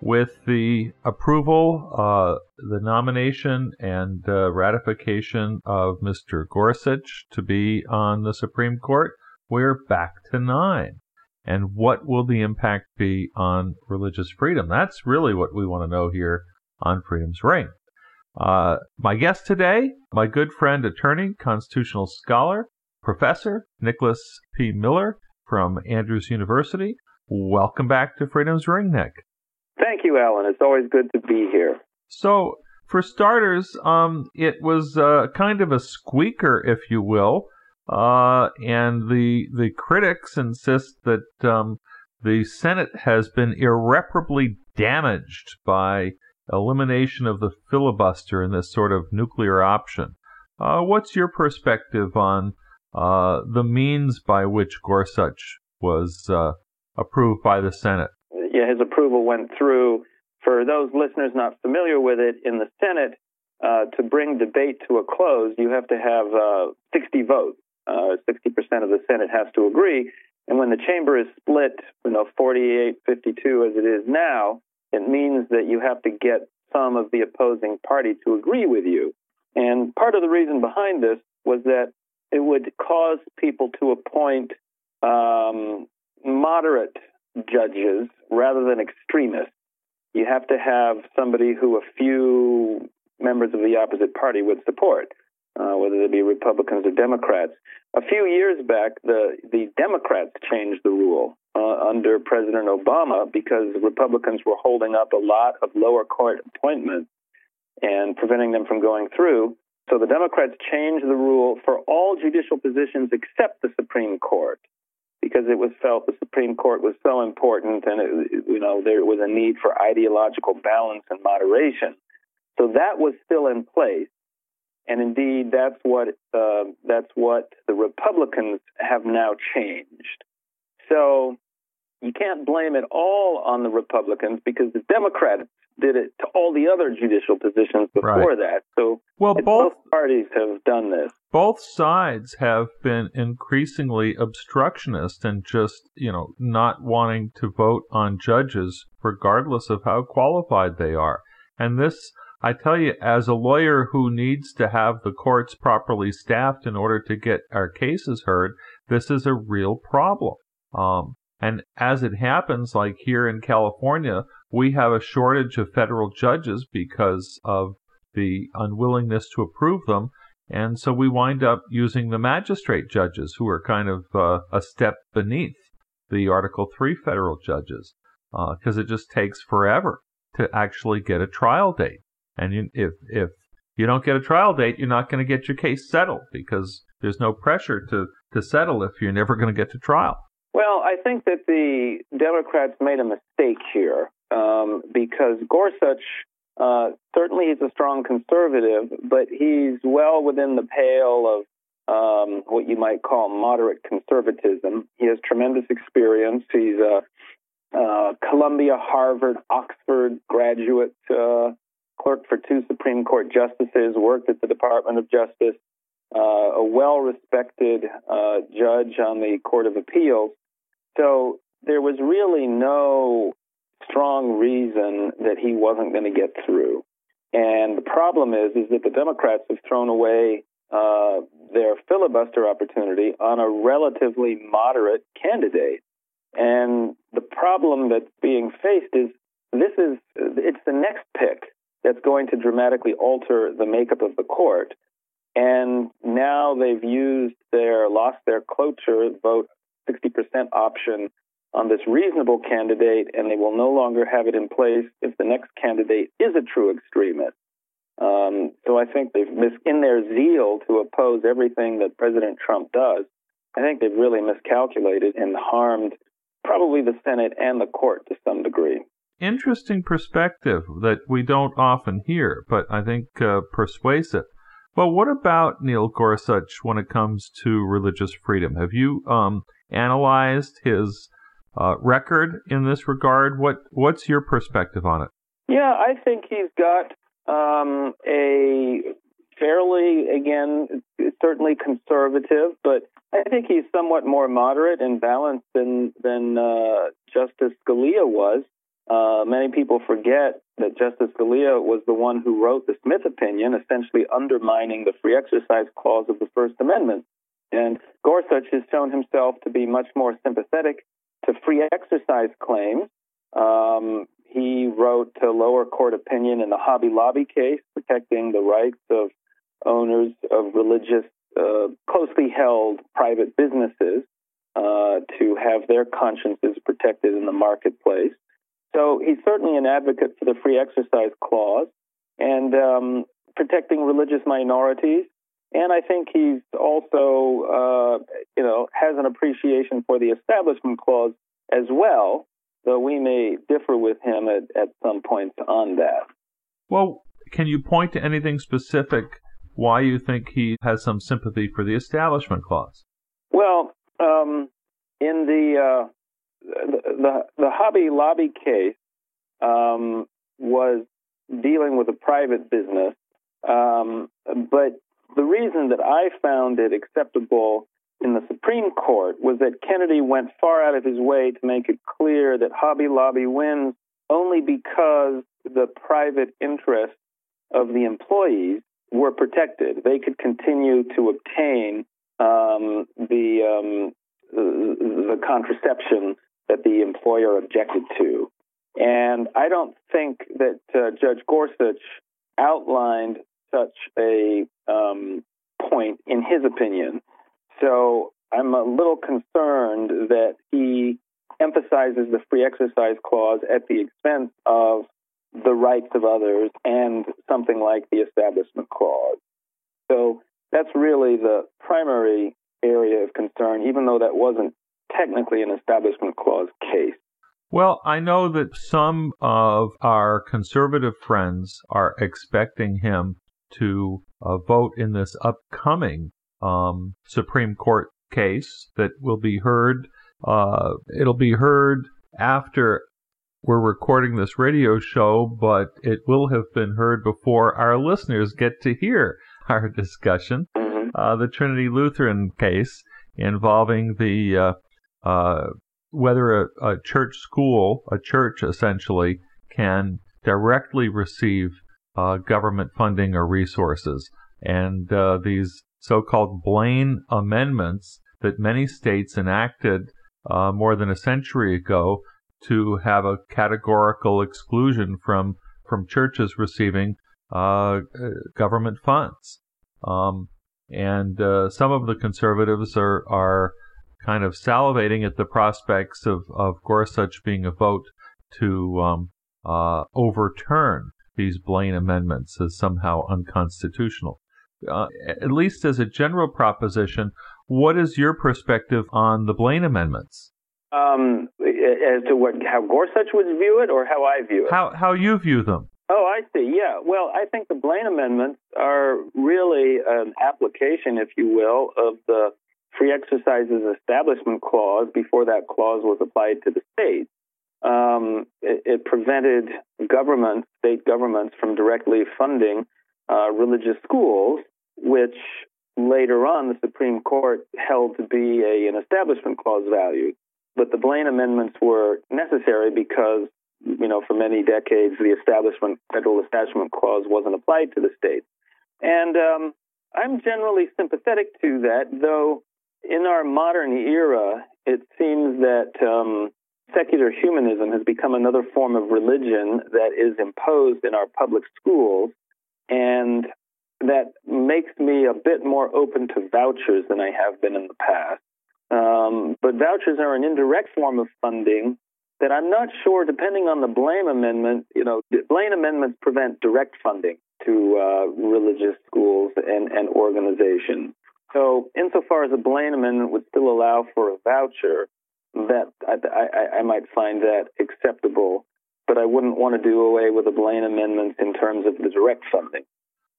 with the approval, uh, the nomination, and uh, ratification of Mr. Gorsuch to be on the Supreme Court. We're back to nine. And what will the impact be on religious freedom? That's really what we want to know here on Freedom's Ring. Uh, my guest today, my good friend, attorney, constitutional scholar, Professor Nicholas P. Miller from Andrews University. Welcome back to Freedom's Ring, Nick. Thank you, Alan. It's always good to be here. So, for starters, um, it was uh, kind of a squeaker, if you will, uh, and the the critics insist that um, the Senate has been irreparably damaged by elimination of the filibuster and this sort of nuclear option. Uh, what's your perspective on uh, the means by which Gorsuch was uh, approved by the Senate? Yeah, his approval went through. For those listeners not familiar with it, in the Senate, uh, to bring debate to a close, you have to have uh, 60 votes. Uh, 60% of the Senate has to agree. And when the chamber is split, you know, 48 52 as it is now, it means that you have to get some of the opposing party to agree with you. And part of the reason behind this was that it would cause people to appoint um, moderate judges rather than extremists. You have to have somebody who a few members of the opposite party would support, uh, whether they be Republicans or Democrats. A few years back, the, the Democrats changed the rule uh, under President Obama because Republicans were holding up a lot of lower court appointments and preventing them from going through. So the Democrats changed the rule for all judicial positions except the Supreme Court because it was felt the Supreme Court was so important, and it, you know there was a need for ideological balance and moderation. So that was still in place, and indeed that's what uh, that's what the Republicans have now changed. So you can't blame it all on the Republicans because the Democrats did it to all the other judicial positions before Right. that. So Well, both both parties have done this. both sides have been increasingly obstructionist and just, you know, not wanting to vote on judges regardless of how qualified they are. And this, I tell you, as a lawyer who needs to have the courts properly staffed in order to get our cases heard, this is a real problem. Um, and as it happens, like here in California, we have a shortage of federal judges because of the unwillingness to approve them. And so we wind up using the magistrate judges, who are kind of uh, a step beneath the Article 3 federal judges, because it just takes forever to actually get a trial date. And you, if, if you don't get a trial date, you're not going to get your case settled because there's no pressure to, to settle if you're never going to get to trial. Well, I think that the Democrats made a mistake here um, because Gorsuch uh, certainly he's a strong conservative, but he's well within the pale of um, what you might call moderate conservatism. He has tremendous experience. He's a, uh Columbia, Harvard, Oxford graduate, uh, clerk for two Supreme Court justices, worked at the Department of Justice, uh, a well respected uh, judge on the Court of Appeals. So there was really no strong reason that he wasn't going to get through. And the problem is, is that the Democrats have thrown away uh, their filibuster opportunity on a relatively moderate candidate. And the problem that's being faced is this is it's the next pick that's going to dramatically alter the makeup of the court. And now they've used their lost their cloture vote 60% option on this reasonable candidate, and they will no longer have it in place if the next candidate is a true extremist. Um, so I think they've mis- in their zeal to oppose everything that President Trump does. I think they've really miscalculated and harmed probably the Senate and the court to some degree. interesting perspective that we don't often hear, but I think uh, persuasive. Well, what about Neil Gorsuch when it comes to religious freedom? Have you um, analyzed his uh, record in this regard? What What's your perspective on it? Yeah, I think he's got um, a fairly, again, certainly conservative, but I think he's somewhat more moderate and balanced than than uh, Justice Scalia was. Uh, many people forget that Justice Scalia was the one who wrote the Smith opinion, essentially undermining the free exercise clause of the First Amendment. And Gorsuch has shown himself to be much more sympathetic to free exercise claims. Um, he wrote a lower court opinion in the Hobby Lobby case, protecting the rights of owners of religious, uh, closely held private businesses uh, to have their consciences protected in the marketplace. So he's certainly an advocate for the free exercise clause and um, protecting religious minorities. And I think he's also, uh, you know, has an appreciation for the Establishment Clause as well, though we may differ with him at, at some points on that. Well, can you point to anything specific why you think he has some sympathy for the Establishment Clause? Well, um, in the, uh, the, the the Hobby Lobby case um, was dealing with a private business, um, but the reason that I found it acceptable in the Supreme Court was that Kennedy went far out of his way to make it clear that Hobby Lobby wins only because the private interests of the employees were protected. They could continue to obtain um, the, um, the the contraception that the employer objected to, and I don't think that uh, Judge Gorsuch outlined such a um, point in his opinion. So I'm a little concerned that he emphasizes the free exercise clause at the expense of the rights of others and something like the Establishment Clause. So that's really the primary area of concern, even though that wasn't technically an Establishment Clause case. Well, I know that some of our conservative friends are expecting him to uh, vote in this upcoming um, Supreme Court case that will be heard. Uh, it'll be heard after we're recording this radio show, but it will have been heard before our listeners get to hear our discussion. Mm-hmm. Uh, the Trinity Lutheran case involving the uh, uh, whether a, a, church school, a church essentially, can directly receive uh, government funding or resources. And uh, these so called Blaine amendments that many states enacted uh, more than a century ago to have a categorical exclusion from from churches receiving uh, government funds. Um, and uh, some of the conservatives are are kind of salivating at the prospects of, of Gorsuch being a vote to um, uh, overturn these Blaine amendments as somehow unconstitutional. Uh, at least as a general proposition, what is your perspective on the Blaine amendments? Um, as to what how Gorsuch would view it, or how I view it. How how you view them? Oh, I see. Yeah. Well, I think the Blaine amendments are really an application, if you will, of the Free Exercises Establishment Clause before that clause was applied to the states. Um, it, it, prevented governments, state governments, from directly funding uh, religious schools, which later on the Supreme Court held to be a, an Establishment Clause value. But the Blaine amendments were necessary because, you know, for many decades the Establishment Federal Establishment Clause wasn't applied to the states. And um, I'm generally sympathetic to that, though in our modern era, it seems that um, secular humanism has become another form of religion that is imposed in our public schools, and that makes me a bit more open to vouchers than I have been in the past. Um, but vouchers are an indirect form of funding that I'm not sure, depending on the Blaine Amendment, you know, Blaine amendments prevent direct funding to uh, religious schools and, and organizations. So, insofar as a Blaine amendment would still allow for a voucher, that I, I, I might find that acceptable. but I wouldn't want to do away with the Blaine Amendment in terms of the direct funding.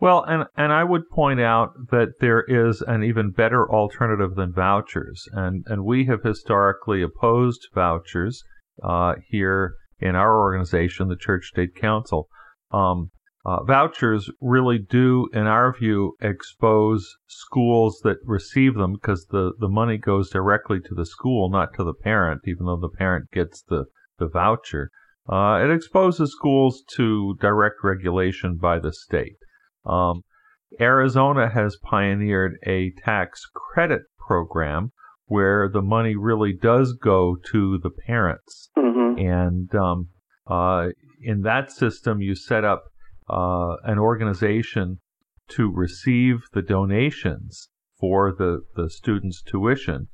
Well, and and I would point out that there is an even better alternative than vouchers, and and we have historically opposed vouchers uh, here in our organization, the Church State Council. Um, uh, vouchers really do, in our view, expose schools that receive them because the, the money goes directly to the school, not to the parent, even though the parent gets the, the voucher. Uh, it exposes schools to direct regulation by the state. Um, Arizona has pioneered a tax credit program where the money really does go to the parents. Mm-hmm. And um, uh, in that system, you set up uh, an organization to receive the donations for the, the student's tuition.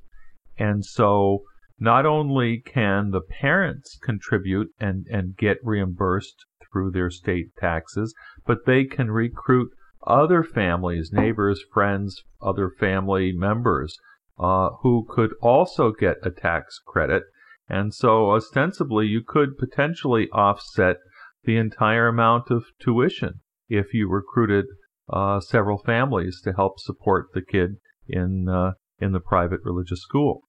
And so not only can the parents contribute and, and get reimbursed through their state taxes, but they can recruit other families, neighbors, friends, other family members uh, who could also get a tax credit. And so ostensibly you could potentially offset the entire amount of tuition if you recruited uh, several families to help support the kid in uh, in the private religious school.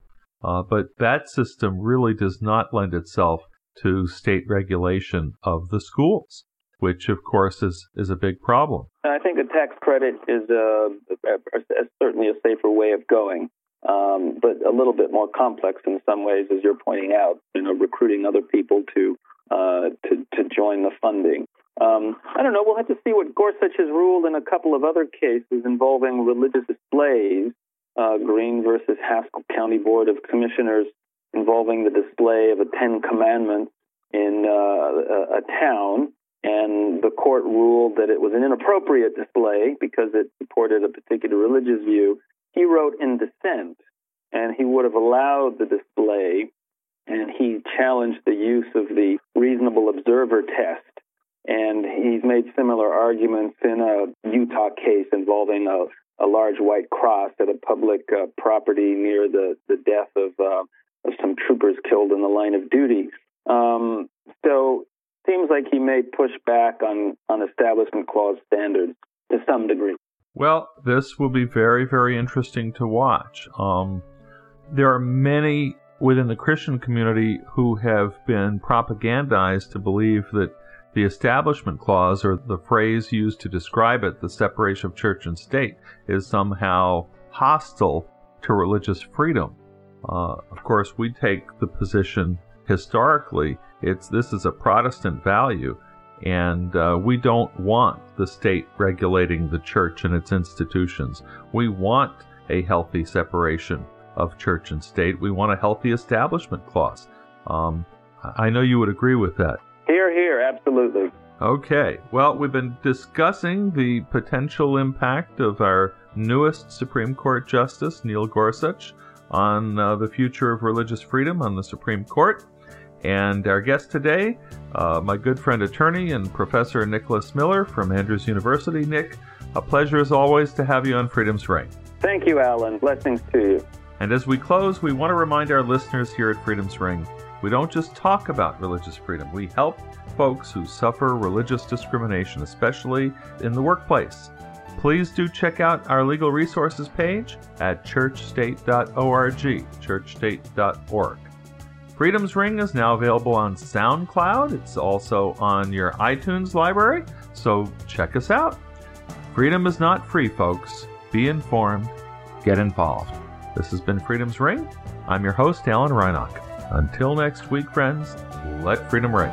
Uh, but that system really does not lend itself to state regulation of the schools, which of course is is a big problem. I think a tax credit is a, a, a, certainly a safer way of going, um, but a little bit more complex in some ways, as you're pointing out. You know, recruiting other people to uh, to, to join the funding. Um, I don't know. We'll have to see what Gorsuch has ruled in a couple of other cases involving religious displays. Uh, Green versus Haskell County Board of Commissioners involving the display of a Ten Commandments in uh, a, a town, and the court ruled that it was an inappropriate display because it supported a particular religious view. He wrote in dissent, and he would have allowed the display and he challenged the use of the reasonable observer test. And he's made similar arguments in a Utah case involving a, a large white cross at a public uh, property near the, the death of, uh, of some troopers killed in the line of duty. Um, so seems like he may push back on, on Establishment Clause standards to some degree. Well, this will be very, very interesting to watch. Um, there are many within the Christian community who have been propagandized to believe that the Establishment Clause, or the phrase used to describe it, the separation of church and state, is somehow hostile to religious freedom. Uh, of course, we take the position historically it's this is a Protestant value, and uh, we don't want the state regulating the church and its institutions. We want a healthy separation of church and state. We want a healthy establishment clause. Um, I know you would agree with that. Here, here, absolutely. Okay, well, we've been discussing the potential impact of our newest Supreme Court Justice, Neil Gorsuch, on uh, the future of religious freedom on the Supreme Court. And our guest today, uh, my good friend attorney and Professor Nicholas Miller from Andrews University. Nick, a pleasure as always to have you on Freedom's Ring. Thank you, Alan. Blessings to you. And as we close, we want to remind our listeners here at Freedom's Ring we don't just talk about religious freedom, we help folks who suffer religious discrimination, especially in the workplace. Please do check out our legal resources page at churchstate.org, churchstate.org. Freedom's Ring is now available on SoundCloud. It's also on your iTunes library, so check us out. Freedom is not free, folks. Be informed, get involved. This has been Freedom's Ring. I'm your host, Alan Reinach. Until next week, friends, let freedom ring.